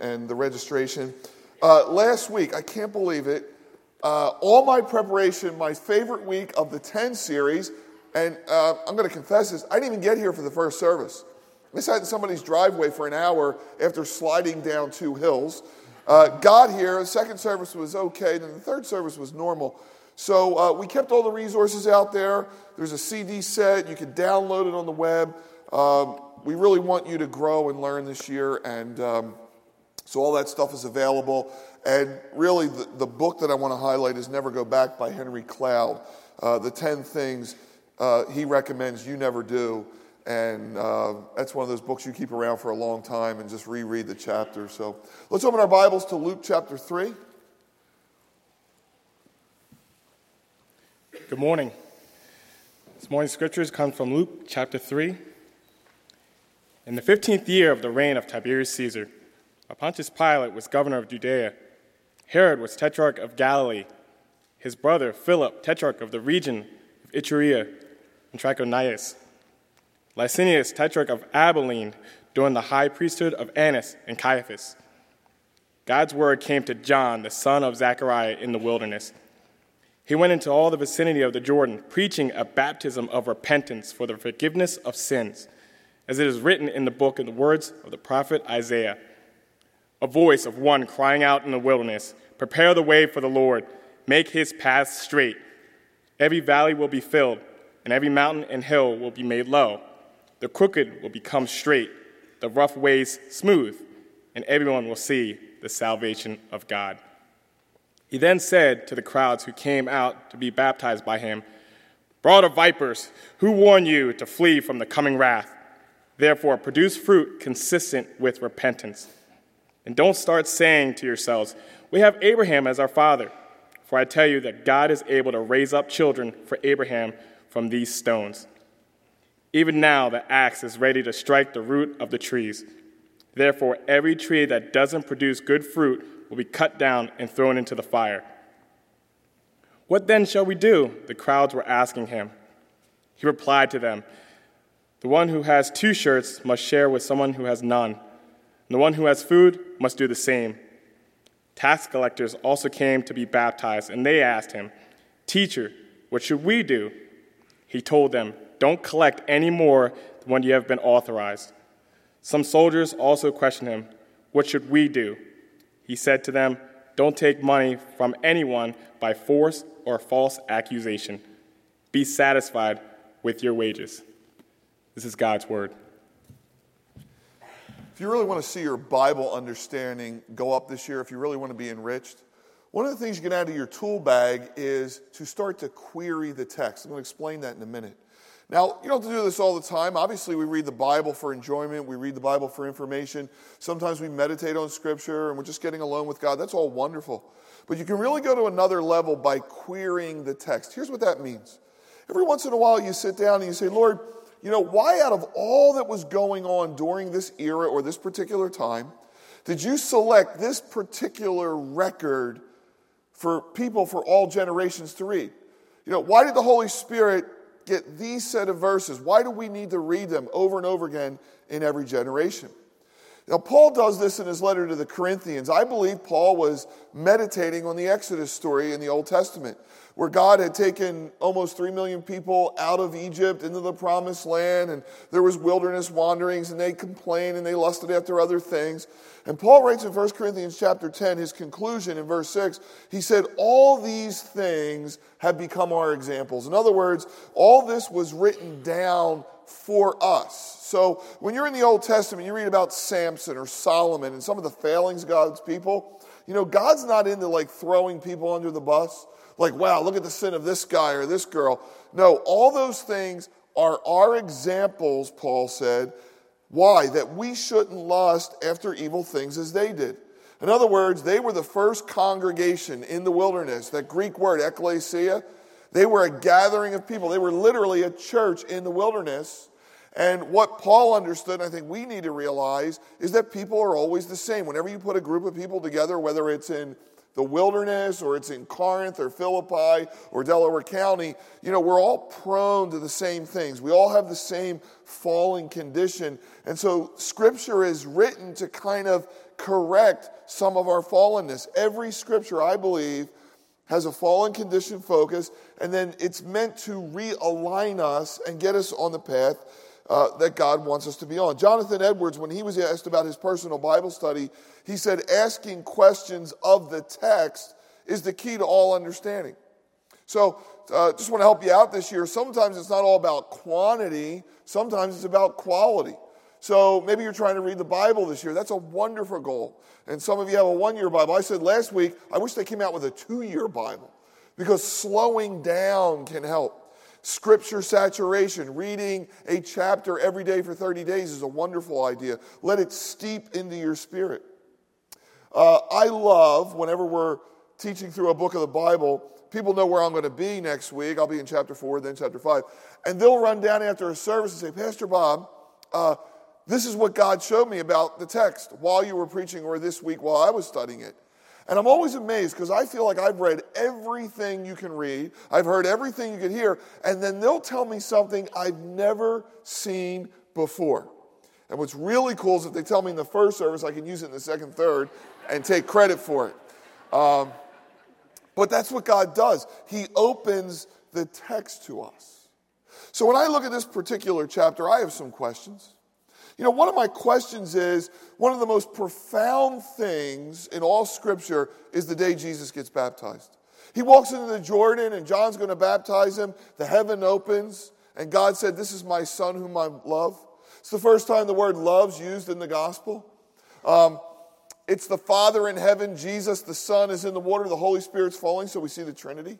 and the registration. Uh, last week, I can't believe it, uh, all my preparation, my favorite week of the 10 series, and uh, I'm going to confess this, I didn't even get here for the first service. I sat in somebody's driveway for an hour after sliding down two hills. Uh, got here, the second service was okay, then the third service was normal. So uh, we kept all the resources out there. There's a CD set, you can download it on the web. Um, we really want you to grow and learn this year, and um, so all that stuff is available. And really, the, the book that I want to highlight is Never Go Back by Henry Cloud. Uh, the 10 things uh, he recommends you never do. And uh, that's one of those books you keep around for a long time and just reread the chapters. So let's open our Bibles to Luke chapter 3. Good morning. This morning's scriptures come from Luke chapter 3. In the 15th year of the reign of Tiberius Caesar, Pontius Pilate was governor of Judea. Herod was tetrarch of Galilee. His brother Philip, tetrarch of the region of Iturea and Trachonitis. Lysanias, tetrarch of Abilene, during the high priesthood of Annas and Caiaphas. God's word came to John, the son of Zechariah, in the wilderness. He went into all the vicinity of the Jordan, preaching a baptism of repentance for the forgiveness of sins, as it is written in the book in the words of the prophet Isaiah. A voice of one crying out in the wilderness, Prepare the way for the Lord, make his paths straight. Every valley will be filled, and every mountain and hill will be made low. The crooked will become straight, the rough ways smooth, and everyone will see the salvation of God. He then said to the crowds who came out to be baptized by him, Brood of vipers, who warned you to flee from the coming wrath? Therefore, produce fruit consistent with repentance. And don't start saying to yourselves, We have Abraham as our father. For I tell you that God is able to raise up children for Abraham from these stones. Even now, the axe is ready to strike the root of the trees. Therefore, every tree that doesn't produce good fruit will be cut down and thrown into the fire. What then shall we do? The crowds were asking him. He replied to them The one who has two shirts must share with someone who has none, and the one who has food must do the same. Tax collectors also came to be baptized, and they asked him, Teacher, what should we do? He told them, Don't collect any more than you have been authorized. Some soldiers also questioned him, What should we do? He said to them, Don't take money from anyone by force or false accusation. Be satisfied with your wages. This is God's word. If you really want to see your Bible understanding go up this year, if you really want to be enriched, one of the things you get out of your tool bag is to start to query the text. I'm going to explain that in a minute. Now, you don't have to do this all the time. Obviously, we read the Bible for enjoyment, we read the Bible for information. Sometimes we meditate on Scripture and we're just getting alone with God. That's all wonderful. But you can really go to another level by querying the text. Here's what that means every once in a while, you sit down and you say, Lord, you know, why out of all that was going on during this era or this particular time, did you select this particular record for people for all generations to read? You know, why did the Holy Spirit get these set of verses? Why do we need to read them over and over again in every generation? Now, Paul does this in his letter to the Corinthians. I believe Paul was meditating on the Exodus story in the Old Testament, where God had taken almost 3 million people out of Egypt into the promised land, and there was wilderness wanderings, and they complained and they lusted after other things. And Paul writes in 1 Corinthians chapter 10, his conclusion in verse 6, he said, All these things have become our examples. In other words, all this was written down for us. So when you're in the Old Testament, you read about Samson or Solomon and some of the failings of God's people. You know, God's not into like throwing people under the bus. Like, wow, look at the sin of this guy or this girl. No, all those things are our examples, Paul said. Why? That we shouldn't lust after evil things as they did. In other words, they were the first congregation in the wilderness. That Greek word, ecclesia, they were a gathering of people. They were literally a church in the wilderness. And what Paul understood, and I think we need to realize, is that people are always the same. Whenever you put a group of people together, whether it's in the wilderness or it's in Corinth or Philippi or Delaware County, you know, we're all prone to the same things. We all have the same falling condition. And so scripture is written to kind of correct some of our fallenness. Every scripture, I believe, has a fallen condition focus, and then it's meant to realign us and get us on the path uh, that God wants us to be on. Jonathan Edwards, when he was asked about his personal Bible study, he said, asking questions of the text is the key to all understanding. So, uh, just want to help you out this year. Sometimes it's not all about quantity, sometimes it's about quality. So maybe you're trying to read the Bible this year. That's a wonderful goal. And some of you have a one year Bible. I said last week, I wish they came out with a two year Bible because slowing down can help. Scripture saturation, reading a chapter every day for 30 days is a wonderful idea. Let it steep into your spirit. Uh, I love whenever we're teaching through a book of the Bible, people know where I'm going to be next week. I'll be in chapter 4, then chapter 5. And they'll run down after a service and say, Pastor Bob, uh, this is what God showed me about the text while you were preaching or this week while I was studying it. And I'm always amazed because I feel like I've read everything you can read, I've heard everything you can hear, and then they'll tell me something I've never seen before. And what's really cool is if they tell me in the first service, I can use it in the second, third, and take credit for it. Um, but that's what God does. He opens the text to us. So when I look at this particular chapter, I have some questions. You know, one of my questions is one of the most profound things in all Scripture is the day Jesus gets baptized. He walks into the Jordan, and John's going to baptize him. The heaven opens, and God said, This is my son whom I love. It's the first time the word love's used in the gospel. Um, it's the Father in heaven, Jesus, the Son is in the water, the Holy Spirit's falling, so we see the Trinity.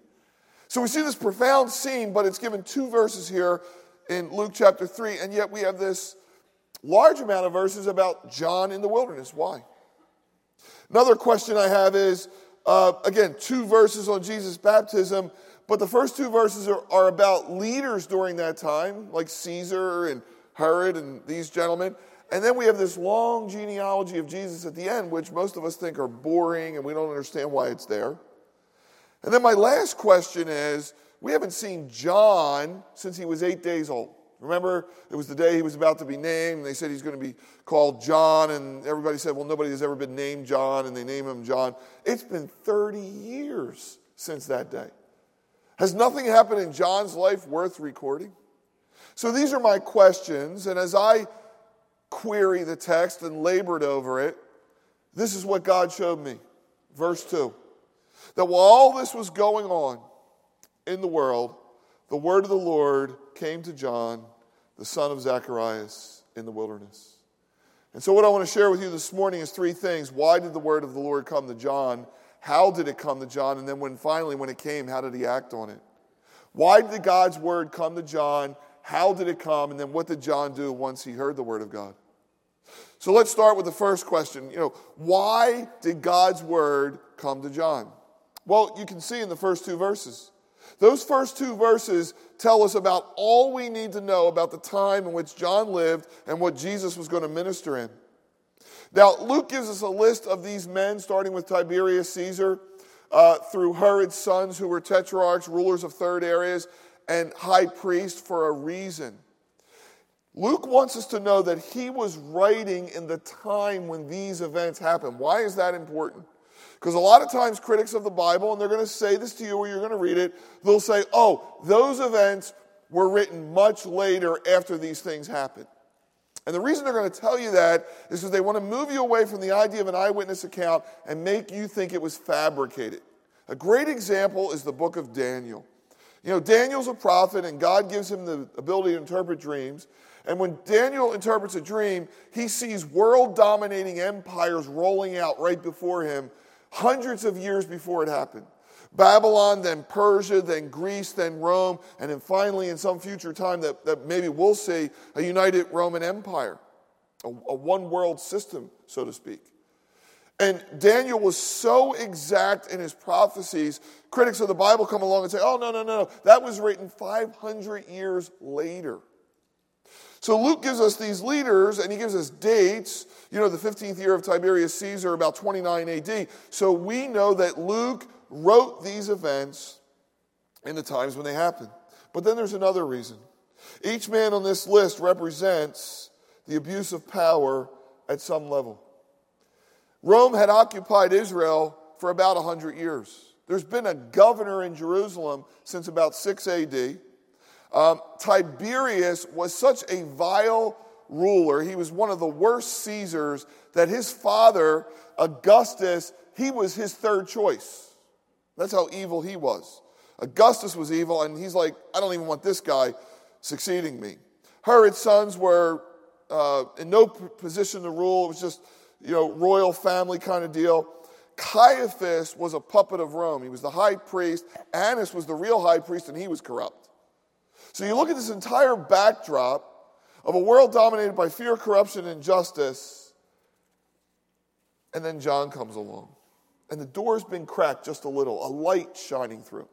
So we see this profound scene, but it's given two verses here in Luke chapter 3, and yet we have this large amount of verses about John in the wilderness. Why? Another question I have is uh, again, two verses on Jesus' baptism, but the first two verses are, are about leaders during that time, like Caesar and Herod and these gentlemen. And then we have this long genealogy of Jesus at the end, which most of us think are boring and we don't understand why it's there. And then my last question is we haven't seen John since he was eight days old. Remember, it was the day he was about to be named. And they said he's going to be called John, and everybody said, Well, nobody has ever been named John, and they name him John. It's been 30 years since that day. Has nothing happened in John's life worth recording? So these are my questions, and as I query the text and labored over it, this is what God showed me. Verse 2 that while all this was going on in the world, the word of the Lord came to John, the son of Zacharias, in the wilderness. And so, what I want to share with you this morning is three things. Why did the word of the Lord come to John? How did it come to John? And then, when finally, when it came, how did he act on it? Why did God's word come to John? How did it come? And then, what did John do once he heard the word of God? So, let's start with the first question. You know, why did God's word come to John? Well, you can see in the first two verses. Those first two verses tell us about all we need to know about the time in which John lived and what Jesus was going to minister in. Now, Luke gives us a list of these men, starting with Tiberius Caesar, uh, through Herod's sons, who were tetrarchs, rulers of third areas, and high priest for a reason. Luke wants us to know that he was writing in the time when these events happened. Why is that important? Because a lot of times critics of the Bible, and they're going to say this to you or you're going to read it, they'll say, oh, those events were written much later after these things happened. And the reason they're going to tell you that is because they want to move you away from the idea of an eyewitness account and make you think it was fabricated. A great example is the book of Daniel. You know, Daniel's a prophet, and God gives him the ability to interpret dreams. And when Daniel interprets a dream, he sees world dominating empires rolling out right before him hundreds of years before it happened. Babylon, then Persia, then Greece, then Rome, and then finally, in some future time, that, that maybe we'll see a united Roman Empire, a, a one world system, so to speak. And Daniel was so exact in his prophecies, critics of the Bible come along and say, oh, no, no, no, that was written 500 years later. So Luke gives us these leaders and he gives us dates. You know, the 15th year of Tiberius Caesar, about 29 AD. So we know that Luke wrote these events in the times when they happened. But then there's another reason. Each man on this list represents the abuse of power at some level. Rome had occupied Israel for about 100 years. There's been a governor in Jerusalem since about 6 AD. Um, Tiberius was such a vile ruler. He was one of the worst Caesars that his father, Augustus, he was his third choice. That's how evil he was. Augustus was evil, and he's like, I don't even want this guy succeeding me. Herod's sons were uh, in no position to rule. It was just, you know, royal family kind of deal. Caiaphas was a puppet of Rome. He was the high priest. Annas was the real high priest, and he was corrupt. So you look at this entire backdrop of a world dominated by fear, corruption, and injustice, and then John comes along. And the door's been cracked just a little, a light shining through.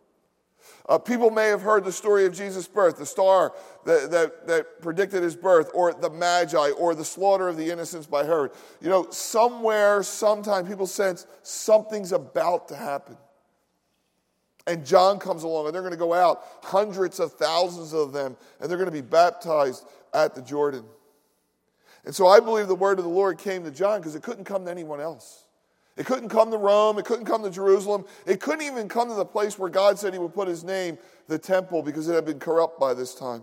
Uh, people may have heard the story of Jesus' birth, the star that, that, that predicted his birth, or the Magi, or the slaughter of the innocents by Herod. You know, somewhere, sometime, people sense something's about to happen. And John comes along, and they're going to go out, hundreds of thousands of them, and they're going to be baptized at the Jordan. And so I believe the word of the Lord came to John because it couldn't come to anyone else. It couldn't come to Rome. It couldn't come to Jerusalem. It couldn't even come to the place where God said he would put his name, the temple, because it had been corrupt by this time.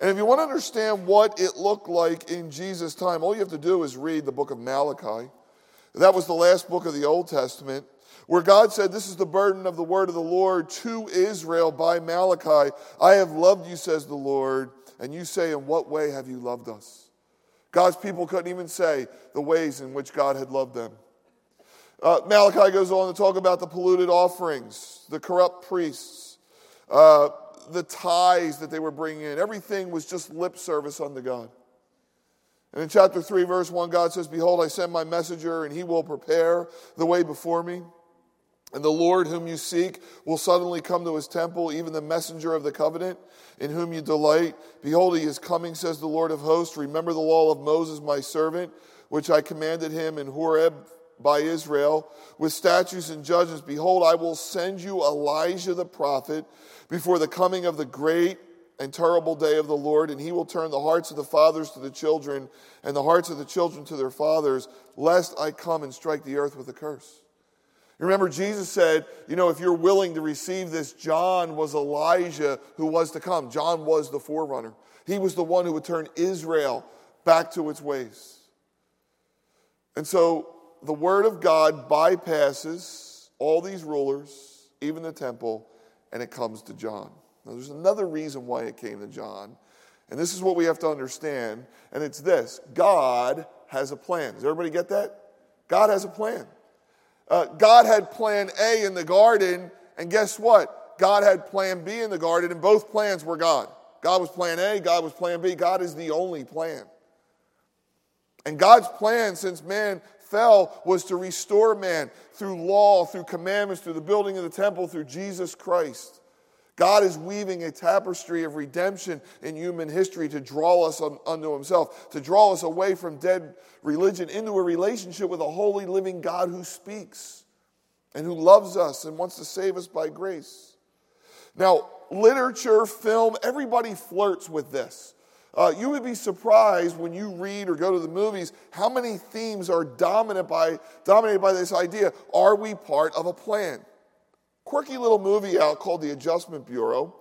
And if you want to understand what it looked like in Jesus' time, all you have to do is read the book of Malachi. That was the last book of the Old Testament, where God said, This is the burden of the word of the Lord to Israel by Malachi. I have loved you, says the Lord. And you say, In what way have you loved us? God's people couldn't even say the ways in which God had loved them. Uh, Malachi goes on to talk about the polluted offerings, the corrupt priests, uh, the tithes that they were bringing in. Everything was just lip service unto God. And in chapter 3, verse 1, God says, Behold, I send my messenger, and he will prepare the way before me. And the Lord whom you seek will suddenly come to his temple, even the messenger of the covenant in whom you delight. Behold, he is coming, says the Lord of hosts. Remember the law of Moses, my servant, which I commanded him in Horeb by Israel, with statutes and judgments. Behold, I will send you Elijah the prophet before the coming of the great and terrible day of the Lord, and he will turn the hearts of the fathers to the children, and the hearts of the children to their fathers, lest I come and strike the earth with a curse. Remember, Jesus said, you know, if you're willing to receive this, John was Elijah who was to come. John was the forerunner. He was the one who would turn Israel back to its ways. And so the word of God bypasses all these rulers, even the temple, and it comes to John. Now, there's another reason why it came to John, and this is what we have to understand, and it's this God has a plan. Does everybody get that? God has a plan. Uh, God had plan A in the garden, and guess what? God had plan B in the garden, and both plans were God. God was plan A, God was plan B. God is the only plan. And God's plan since man fell was to restore man through law, through commandments, through the building of the temple, through Jesus Christ. God is weaving a tapestry of redemption in human history to draw us unto Himself, to draw us away from dead religion into a relationship with a holy, living God who speaks and who loves us and wants to save us by grace. Now, literature, film, everybody flirts with this. Uh, you would be surprised when you read or go to the movies how many themes are dominant by, dominated by this idea are we part of a plan? Quirky little movie out called The Adjustment Bureau.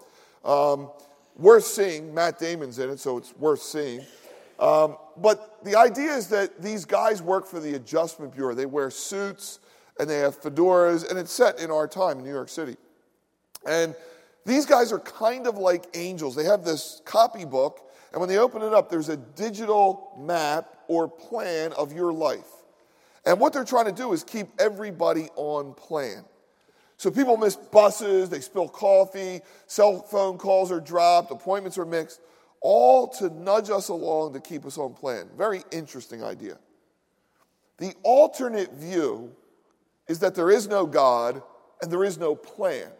Um, worth seeing. Matt Damon's in it, so it's worth seeing. Um, but the idea is that these guys work for the Adjustment Bureau. They wear suits and they have fedoras, and it's set in our time in New York City. And these guys are kind of like angels. They have this copybook, and when they open it up, there's a digital map or plan of your life. And what they're trying to do is keep everybody on plan. So people miss buses, they spill coffee, cell phone calls are dropped, appointments are mixed, all to nudge us along to keep us on plan. Very interesting idea. The alternate view is that there is no God and there is no plan.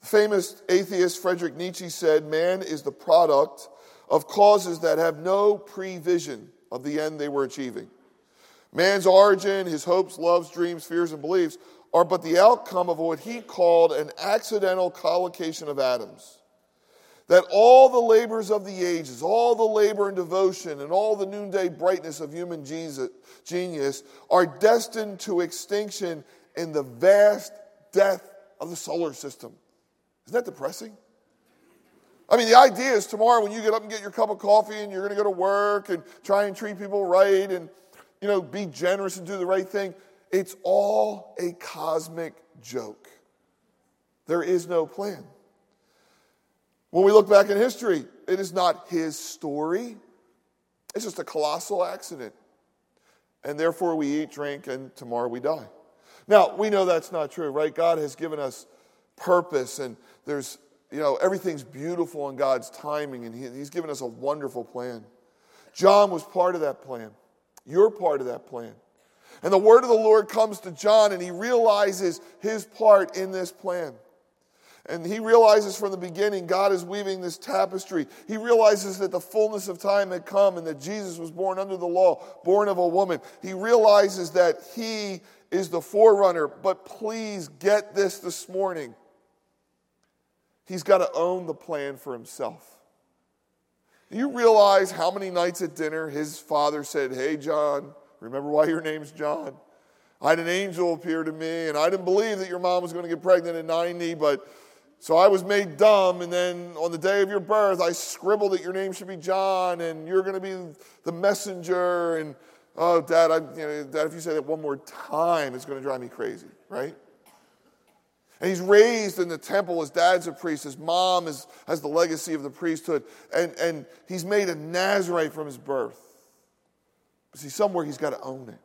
Famous atheist Friedrich Nietzsche said, Man is the product of causes that have no prevision of the end they were achieving. Man's origin, his hopes, loves, dreams, fears, and beliefs are but the outcome of what he called an accidental collocation of atoms. that all the labors of the ages, all the labor and devotion, and all the noonday brightness of human genius are destined to extinction in the vast death of the solar system. Isn't that depressing? I mean, the idea is tomorrow when you get up and get your cup of coffee and you're going to go to work and try and treat people right and, you know, be generous and do the right thing. It's all a cosmic joke. There is no plan. When we look back in history, it is not his story. It's just a colossal accident. And therefore we eat, drink, and tomorrow we die. Now, we know that's not true, right? God has given us purpose and there's you know, everything's beautiful in God's timing, and he, He's given us a wonderful plan. John was part of that plan. You're part of that plan. And the word of the Lord comes to John, and he realizes his part in this plan. And he realizes from the beginning God is weaving this tapestry. He realizes that the fullness of time had come and that Jesus was born under the law, born of a woman. He realizes that he is the forerunner. But please get this this morning. He's got to own the plan for himself. Do you realize how many nights at dinner his father said, Hey, John, remember why your name's John? I had an angel appear to me, and I didn't believe that your mom was going to get pregnant at 90, but so I was made dumb. And then on the day of your birth, I scribbled that your name should be John, and you're going to be the messenger. And oh, Dad, I, you know, Dad, if you say that one more time, it's going to drive me crazy, right? And he's raised in the temple. His dad's a priest. His mom is, has the legacy of the priesthood. And, and he's made a Nazarite from his birth. But see, somewhere he's got to own it.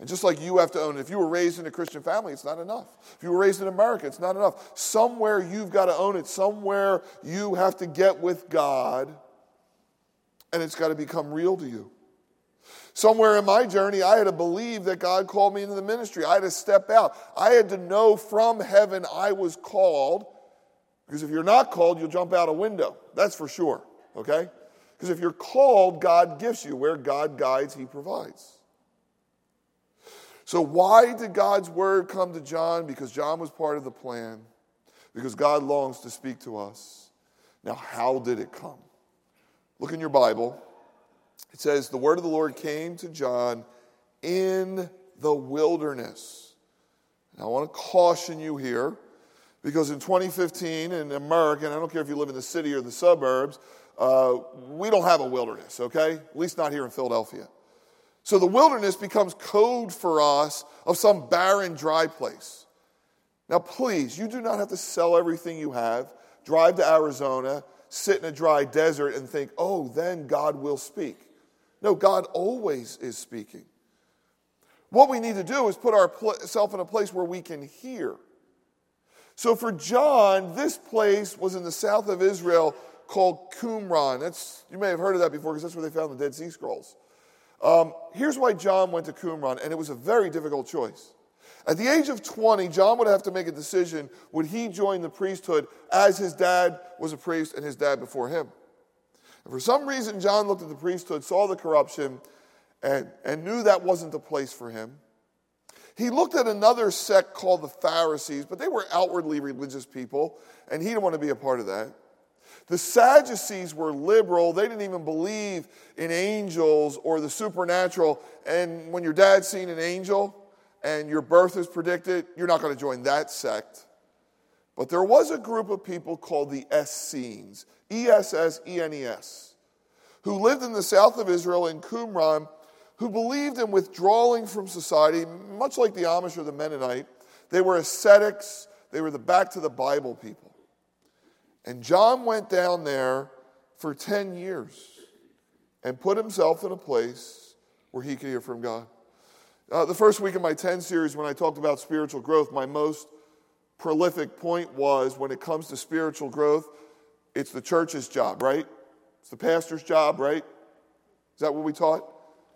And just like you have to own it, if you were raised in a Christian family, it's not enough. If you were raised in America, it's not enough. Somewhere you've got to own it. Somewhere you have to get with God, and it's got to become real to you. Somewhere in my journey, I had to believe that God called me into the ministry. I had to step out. I had to know from heaven I was called. Because if you're not called, you'll jump out a window. That's for sure, okay? Because if you're called, God gives you. Where God guides, He provides. So, why did God's word come to John? Because John was part of the plan. Because God longs to speak to us. Now, how did it come? Look in your Bible. It says, The word of the Lord came to John in the wilderness. Now, I want to caution you here because in 2015 in America, and I don't care if you live in the city or the suburbs, uh, we don't have a wilderness, okay? At least not here in Philadelphia. So the wilderness becomes code for us of some barren, dry place. Now, please, you do not have to sell everything you have, drive to Arizona, sit in a dry desert, and think, oh, then God will speak. No, God always is speaking. What we need to do is put ourselves in a place where we can hear. So for John, this place was in the south of Israel called Qumran. That's, you may have heard of that before because that's where they found the Dead Sea Scrolls. Um, here's why John went to Qumran, and it was a very difficult choice. At the age of 20, John would have to make a decision would he join the priesthood as his dad was a priest and his dad before him? And for some reason, John looked at the priesthood, saw the corruption, and, and knew that wasn't the place for him. He looked at another sect called the Pharisees, but they were outwardly religious people, and he didn't want to be a part of that. The Sadducees were liberal. They didn't even believe in angels or the supernatural. And when your dad's seen an angel and your birth is predicted, you're not going to join that sect. But there was a group of people called the Essenes. E S S E N E S, who lived in the south of Israel in Qumran, who believed in withdrawing from society, much like the Amish or the Mennonite. They were ascetics, they were the back to the Bible people. And John went down there for 10 years and put himself in a place where he could hear from God. Uh, the first week of my 10 series, when I talked about spiritual growth, my most prolific point was when it comes to spiritual growth, it's the church's job, right? It's the pastor's job, right? Is that what we taught?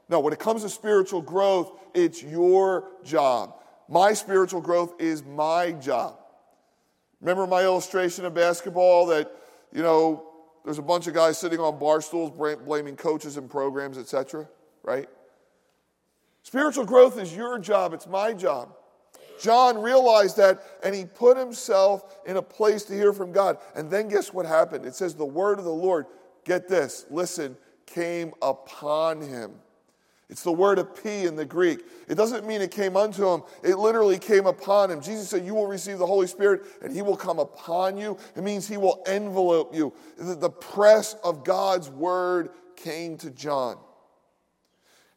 No, when it comes to spiritual growth, it's your job. My spiritual growth is my job. Remember my illustration of basketball that, you know, there's a bunch of guys sitting on bar stools blaming coaches and programs, etc., right? Spiritual growth is your job, it's my job. John realized that and he put himself in a place to hear from God. And then guess what happened? It says, The word of the Lord, get this, listen, came upon him. It's the word epi in the Greek. It doesn't mean it came unto him, it literally came upon him. Jesus said, You will receive the Holy Spirit and he will come upon you. It means he will envelope you. The press of God's word came to John.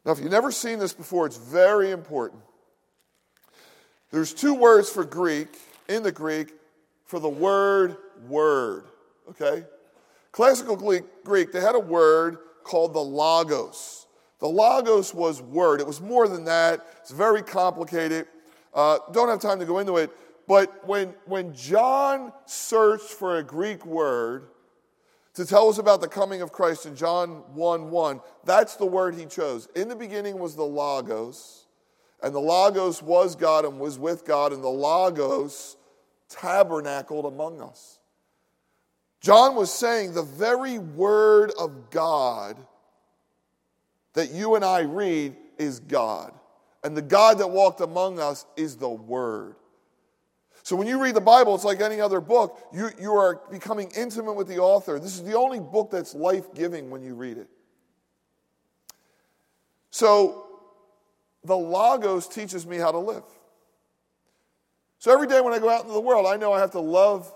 Now, if you've never seen this before, it's very important. There's two words for Greek, in the Greek, for the word word, okay? Classical Greek, they had a word called the logos. The logos was word. It was more than that. It's very complicated. Uh, don't have time to go into it. But when, when John searched for a Greek word to tell us about the coming of Christ in John 1 1, that's the word he chose. In the beginning was the Logos, and the Logos was God and was with God, and the Logos tabernacled among us. John was saying the very word of God that you and I read is God. And the God that walked among us is the Word. So when you read the Bible, it's like any other book. You, you are becoming intimate with the author. This is the only book that's life giving when you read it. So the Logos teaches me how to live. So every day when I go out into the world, I know I have to love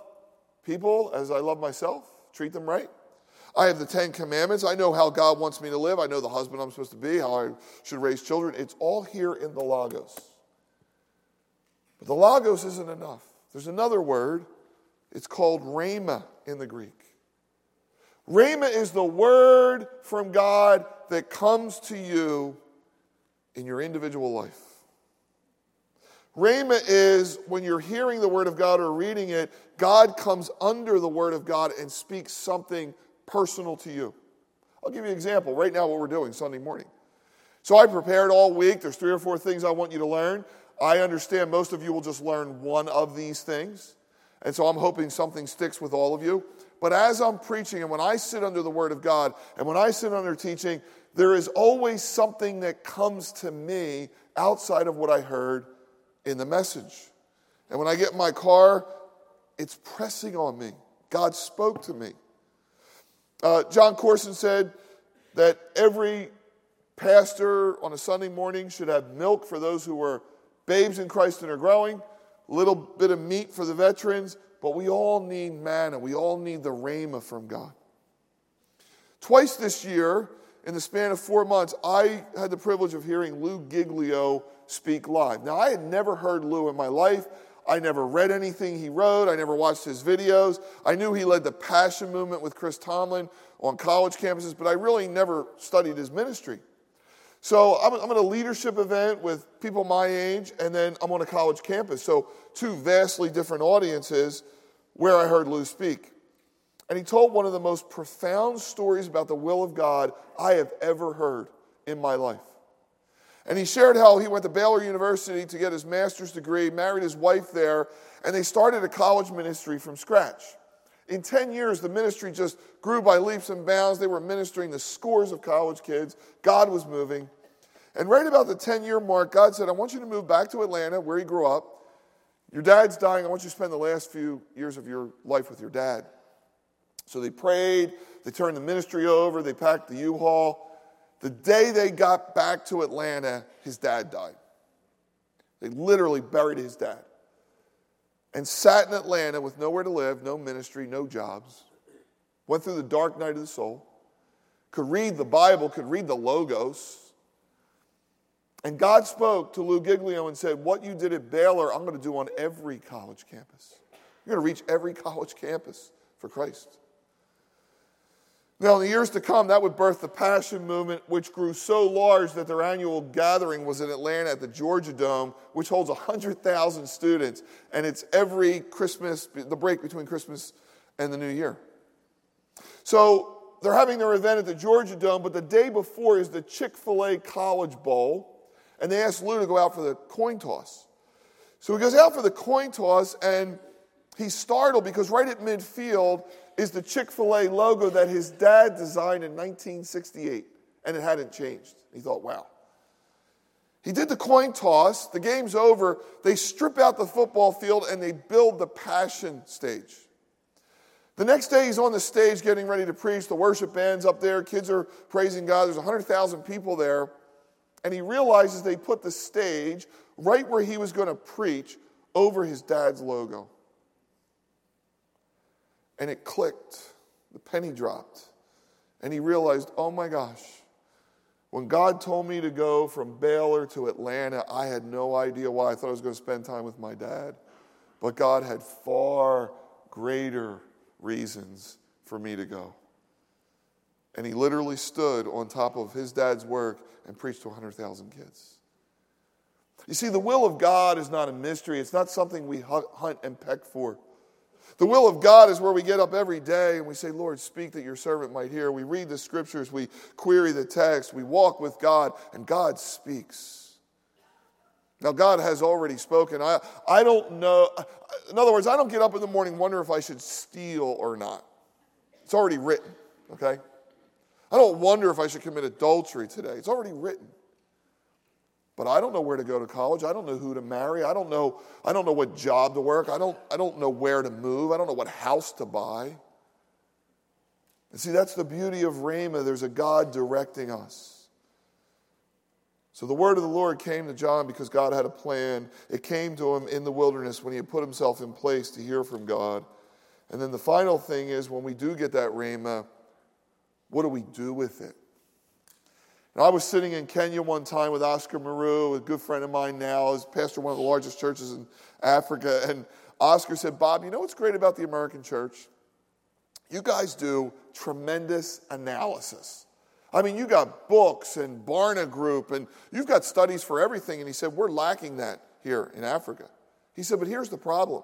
people as I love myself, treat them right. I have the Ten Commandments. I know how God wants me to live. I know the husband I'm supposed to be, how I should raise children. It's all here in the Logos. But the Logos isn't enough. There's another word. It's called Rhema in the Greek. Rhema is the word from God that comes to you in your individual life. Rhema is when you're hearing the word of God or reading it, God comes under the word of God and speaks something personal to you. I'll give you an example. Right now, what we're doing Sunday morning. So I prepared all week. There's three or four things I want you to learn. I understand most of you will just learn one of these things. And so I'm hoping something sticks with all of you. But as I'm preaching and when I sit under the Word of God and when I sit under teaching, there is always something that comes to me outside of what I heard in the message. And when I get in my car, it's pressing on me. God spoke to me. Uh, Jon Courson said that every pastor on a Sunday morning should have milk for those who are babes in Christ and are growing, a little bit of meat for the veterans, but we all need manna. We all need the rhema from God. Twice this year, in the span of four months, I had the privilege of hearing Lou Giglio speak live. Now, I had never heard Lou in my life. I never read anything he wrote. I never watched his videos. I knew he led the Passion Movement with Chris Tomlin on college campuses, but I really never studied his ministry. So I'm, I'm at a leadership event with people my age, and then I'm on a college campus. So two vastly different audiences where I heard Lou speak. And he told one of the most profound stories about the will of God I have ever heard in my life. And he shared how he went to Baylor University to get his master's degree, married his wife there, and they started a college ministry from scratch. In 10 years, the ministry just grew by leaps and bounds. They were ministering to scores of college kids. God was moving. And right about the 10 year mark, God said, I want you to move back to Atlanta, where you grew up. Your dad's dying. I want you to spend the last few years of your life with your dad. So they prayed, they turned the ministry over, they packed the U Haul. The day they got back to Atlanta, his dad died. They literally buried his dad and sat in Atlanta with nowhere to live, no ministry, no jobs. Went through the dark night of the soul, could read the Bible, could read the Logos. And God spoke to Lou Giglio and said, What you did at Baylor, I'm going to do on every college campus. You're going to reach every college campus for Christ. Now, in the years to come, that would birth the Passion Movement, which grew so large that their annual gathering was in Atlanta at the Georgia Dome, which holds 100,000 students. And it's every Christmas, the break between Christmas and the New Year. So they're having their event at the Georgia Dome, but the day before is the Chick fil A College Bowl. And they asked Lou to go out for the coin toss. So he goes out for the coin toss, and he's startled because right at midfield, is the Chick fil A logo that his dad designed in 1968, and it hadn't changed. He thought, wow. He did the coin toss. The game's over. They strip out the football field and they build the passion stage. The next day, he's on the stage getting ready to preach. The worship band's up there. Kids are praising God. There's 100,000 people there. And he realizes they put the stage right where he was going to preach over his dad's logo. And it clicked. The penny dropped. And he realized, oh my gosh, when God told me to go from Baylor to Atlanta, I had no idea why. I thought I was going to spend time with my dad. But God had far greater reasons for me to go. And he literally stood on top of his dad's work and preached to 100,000 kids. You see, the will of God is not a mystery, it's not something we hunt and peck for. The will of God is where we get up every day and we say, Lord, speak that your servant might hear. We read the scriptures, we query the text, we walk with God, and God speaks. Now, God has already spoken. I, I don't know. In other words, I don't get up in the morning wonder if I should steal or not. It's already written, okay? I don't wonder if I should commit adultery today. It's already written. But I don't know where to go to college. I don't know who to marry. I don't know, I don't know what job to work. I don't, I don't know where to move. I don't know what house to buy. And see, that's the beauty of Rhema. There's a God directing us. So the word of the Lord came to John because God had a plan. It came to him in the wilderness when he had put himself in place to hear from God. And then the final thing is when we do get that Rhema, what do we do with it? I was sitting in Kenya one time with Oscar Muriu, a good friend of mine now, is pastor of one of the largest churches in Africa. And Oscar said, Bob, you know what's great about the American church? You guys do tremendous analysis. I mean, you got books and Barna Group, and you've got studies for everything. And he said, We're lacking that here in Africa. He said, But here's the problem.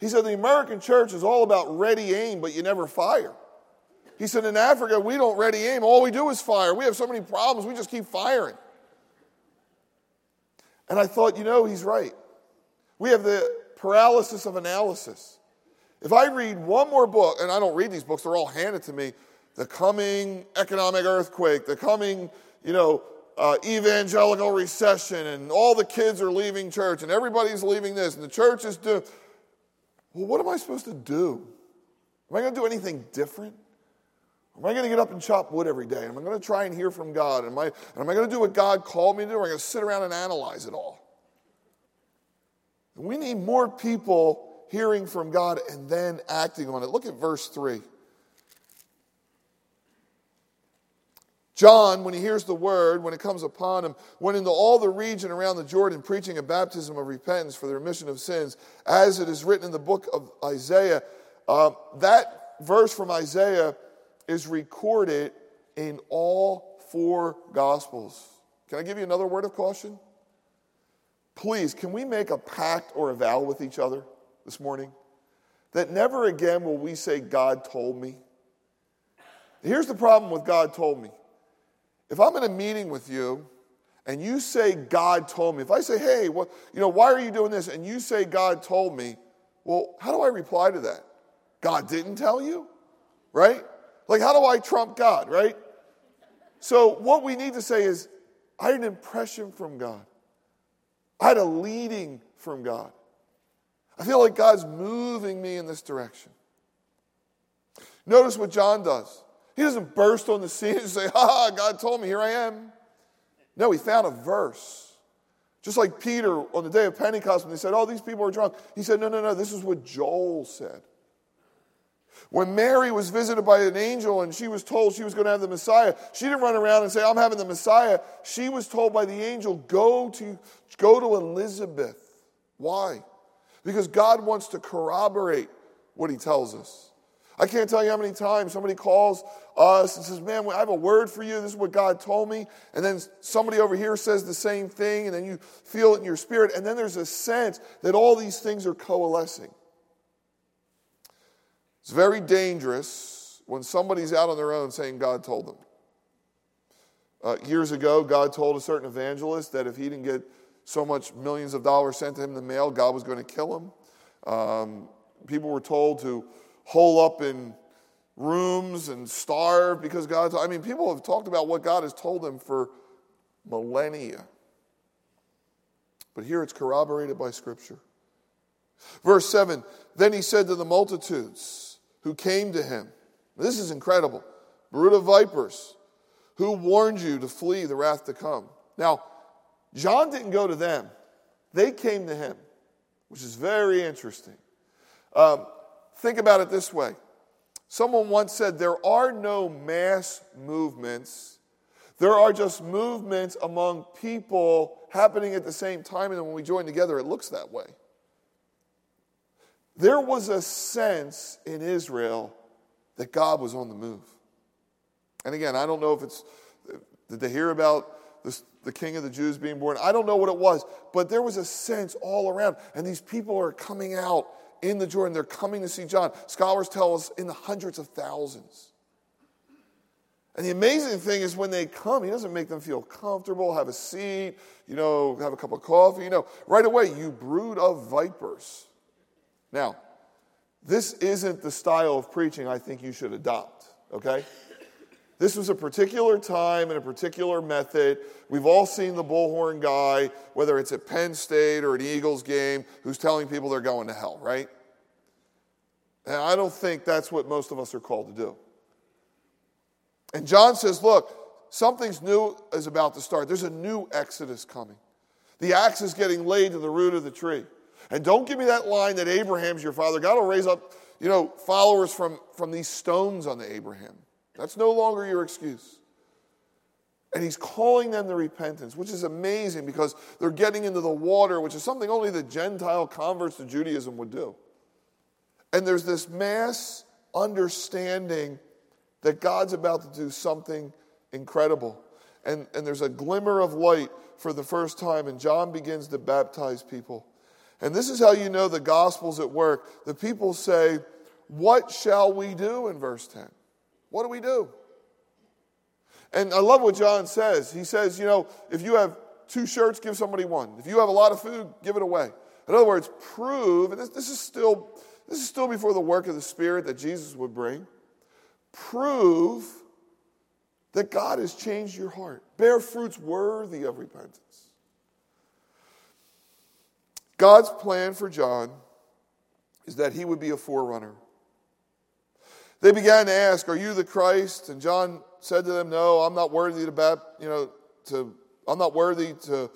He said, The American church is all about ready aim, but you never fire. He said, In Africa, we don't ready aim. All we do is fire. We have so many problems, we just keep firing. And I thought, you know, he's right. We have the paralysis of analysis. If I read one more book, and I don't read these books, they're all handed to me the coming economic earthquake, the coming, you know, uh, evangelical recession, and all the kids are leaving church, and everybody's leaving this, and the church is doing. Well, what am I supposed to do? Am I going to do anything different? Am I going to get up and chop wood every day? Am I going to try and hear from God? Am I, am I going to do what God called me to do? Or am I going to sit around and analyze it all? We need more people hearing from God and then acting on it. Look at verse 3. John, when he hears the word, when it comes upon him, went into all the region around the Jordan preaching a baptism of repentance for the remission of sins, as it is written in the book of Isaiah. Uh, that verse from Isaiah is recorded in all four Gospels. Can I give you another word of caution? Please, can we make a pact or a vow with each other this morning? That never again will we say, God told me. Here's the problem with God told me. If I'm in a meeting with you and you say, God told me, if I say, hey, well, you know, why are you doing this? And you say, God told me, well, how do I reply to that? God didn't tell you, right? Like, how do I trump God, right? So, what we need to say is, I had an impression from God. I had a leading from God. I feel like God's moving me in this direction. Notice what John does. He doesn't burst on the scene and say, Ha, God told me, here I am. No, he found a verse. Just like Peter on the day of Pentecost when they said, Oh, these people are drunk. He said, No, no, no, this is what Joel said. When Mary was visited by an angel and she was told she was going to have the Messiah, she didn't run around and say, I'm having the Messiah. She was told by the angel, go to, go to Elizabeth. Why? Because God wants to corroborate what he tells us. I can't tell you how many times somebody calls us and says, Man, I have a word for you. This is what God told me. And then somebody over here says the same thing, and then you feel it in your spirit. And then there's a sense that all these things are coalescing. It's very dangerous when somebody's out on their own saying God told them. Uh, years ago, God told a certain evangelist that if he didn't get so much millions of dollars sent to him in the mail, God was going to kill him. Um, people were told to hole up in rooms and starve because God. Told, I mean, people have talked about what God has told them for millennia. But here it's corroborated by Scripture. Verse 7 Then he said to the multitudes who came to him, This is incredible, brood of vipers, who warned you to flee the wrath to come. Now, John didn't go to them, they came to him, which is very interesting. Um, think about it this way Someone once said, There are no mass movements, there are just movements among people happening at the same time, and when we join together, it looks that way. There was a sense in Israel that God was on the move. And again, I don't know if it's, did they hear about this, the king of the Jews being born? I don't know what it was, but there was a sense all around. And these people are coming out in the Jordan. They're coming to see John. Scholars tell us in the hundreds of thousands. And the amazing thing is when they come, he doesn't make them feel comfortable, have a seat, you know, have a cup of coffee. You know, right away, you brood of vipers. Now, this isn't the style of preaching I think you should adopt, okay? This was a particular time and a particular method. We've all seen the bullhorn guy, whether it's at Penn State or an Eagles game, who's telling people they're going to hell, right? And I don't think that's what most of us are called to do. And John says, look, something's new is about to start. There's a new exodus coming. The axe is getting laid to the root of the tree. And don't give me that line that Abraham's your father. God will raise up, you know, followers from, from these stones on the Abraham. That's no longer your excuse. And he's calling them to repentance, which is amazing because they're getting into the water, which is something only the Gentile converts to Judaism would do. And there's this mass understanding that God's about to do something incredible. And, and there's a glimmer of light for the first time, and John begins to baptize people. And this is how you know the gospel's at work. The people say, What shall we do in verse 10? What do we do? And I love what John says. He says, You know, if you have two shirts, give somebody one. If you have a lot of food, give it away. In other words, prove, and this, this is still this is still before the work of the Spirit that Jesus would bring. Prove that God has changed your heart. Bear fruits worthy of repentance. God's plan for John is that he would be a forerunner. They began to ask, "Are you the Christ?" And John said to them, "No, I'm not worthy to, bap- you know, to I'm not worthy to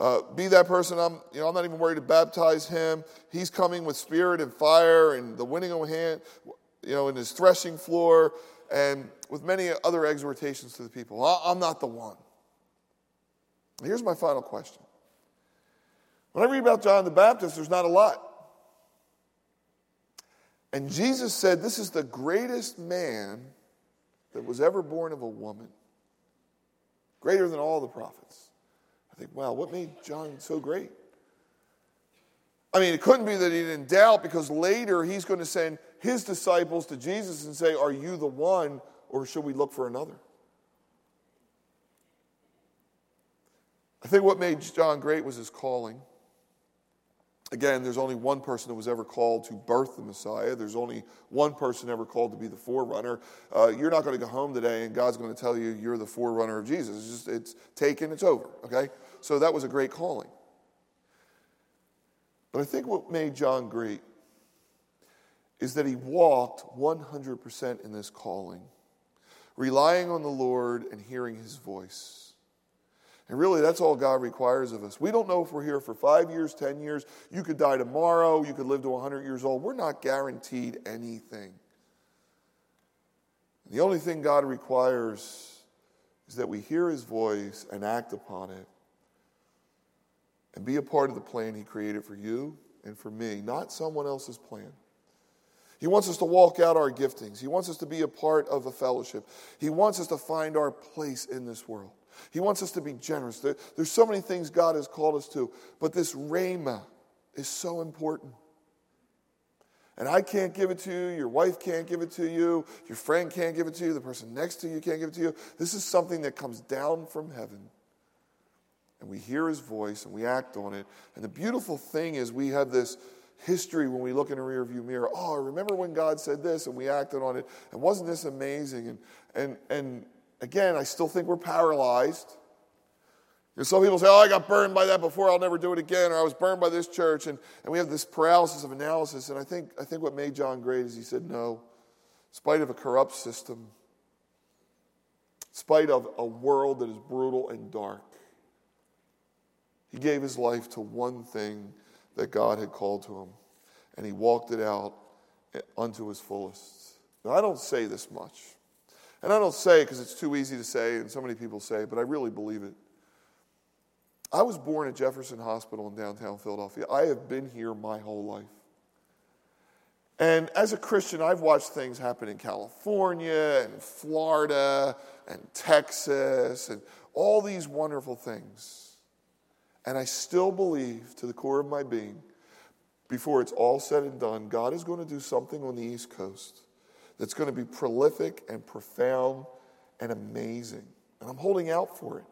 uh, be that person. I'm, you know, I'm not even worried to baptize him. He's coming with spirit and fire and the winning of hand, you know, in his threshing floor and with many other exhortations to the people. I'm not the one. Here's my final question. When I read about John the Baptist, there's not a lot. And Jesus said, This is the greatest man that was ever born of a woman, greater than all the prophets. I think, wow, what made John so great? I mean, it couldn't be that he didn't doubt because later he's going to send his disciples to Jesus and say, Are you the one, or should we look for another? I think what made John great was his calling. Again, there's only one person that was ever called to birth the Messiah. There's only one person ever called to be the forerunner. Uh, you're not going to go home today and God's going to tell you you're the forerunner of Jesus. It's just, it's taken, it's over, okay? So that was a great calling. But I think what made John great is that he walked 100% in this calling, relying on the Lord and hearing his voice. And really, that's all God requires of us. We don't know if we're here for five years, 10 years. You could die tomorrow. You could live to 100 years old. We're not guaranteed anything. The only thing God requires is that we hear his voice and act upon it and be a part of the plan he created for you and for me, not someone else's plan. He wants us to walk out our giftings. He wants us to be a part of a fellowship. He wants us to find our place in this world. He wants us to be generous. There, there's so many things God has called us to, but this rhema is so important. And I can't give it to you, your wife can't give it to you, your friend can't give it to you, the person next to you can't give it to you. This is something that comes down from heaven. And we hear his voice and we act on it. And the beautiful thing is, we have this history when we look in a rearview mirror. Oh, I remember when God said this and we acted on it? And wasn't this amazing? And, and, and again, I still think we're paralyzed. And some people say, oh, I got burned by that before, I'll never do it again, or I was burned by this church. And, and we have this paralysis of analysis. And I think, I think what made John great is he said, no, in spite of a corrupt system, in spite of a world that is brutal and dark, he gave his life to one thing that God had called to him, and he walked it out eh, unto his fullest. Now, I don't say this much. And I don't say because it's too easy to say, and so many people say but I really believe it. I was born at Jefferson Hospital in downtown Philadelphia. I have been here my whole life. And as a Christian, I've watched things happen in California and Florida and Texas and all these wonderful things. And I still believe to the core of my being, before it's all said and done, God is going to do something on the East Coast that's going to be prolific and profound and amazing. And I'm holding out for it.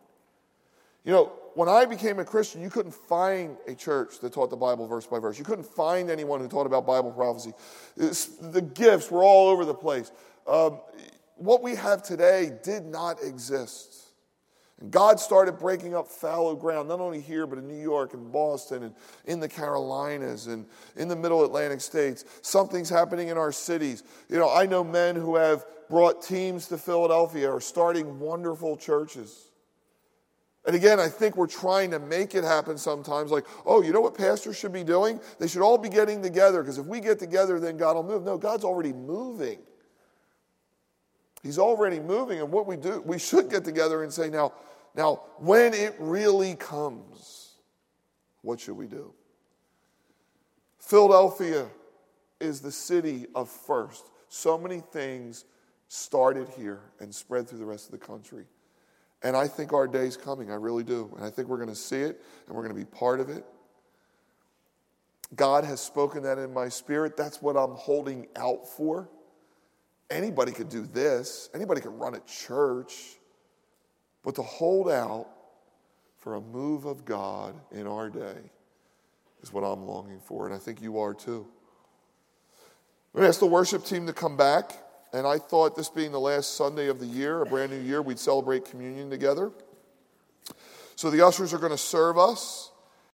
You know, when I became a Christian, you couldn't find a church that taught the Bible verse by verse. You couldn't find anyone who taught about Bible prophecy. It's, the gifts were all over the place. Um, what we have today did not exist. And God started breaking up fallow ground, not only here, but in New York and Boston and in the Carolinas and in the middle Atlantic states. Something's happening in our cities. You know, I know men who have brought teams to Philadelphia or starting wonderful churches. And again, I think we're trying to make it happen sometimes like, oh, you know what pastors should be doing? They should all be getting together because if we get together, then God will move. No, God's already moving. He's already moving. And what we do, we should get together and say, now, now, when it really comes, what should we do? Philadelphia is the city of first. So many things started here and spread through the rest of the country. And I think our day's coming. I really do. And I think we're going to see it and we're going to be part of it. God has spoken that in my spirit. That's what I'm holding out for. Anybody could do this, anybody could run a church. But to hold out for a move of God in our day is what I'm longing for. And I think you are too. I'm going to ask the worship team to come back. And I thought this being the last Sunday of the year, a brand new year, we'd celebrate communion together. So the ushers are going to serve us.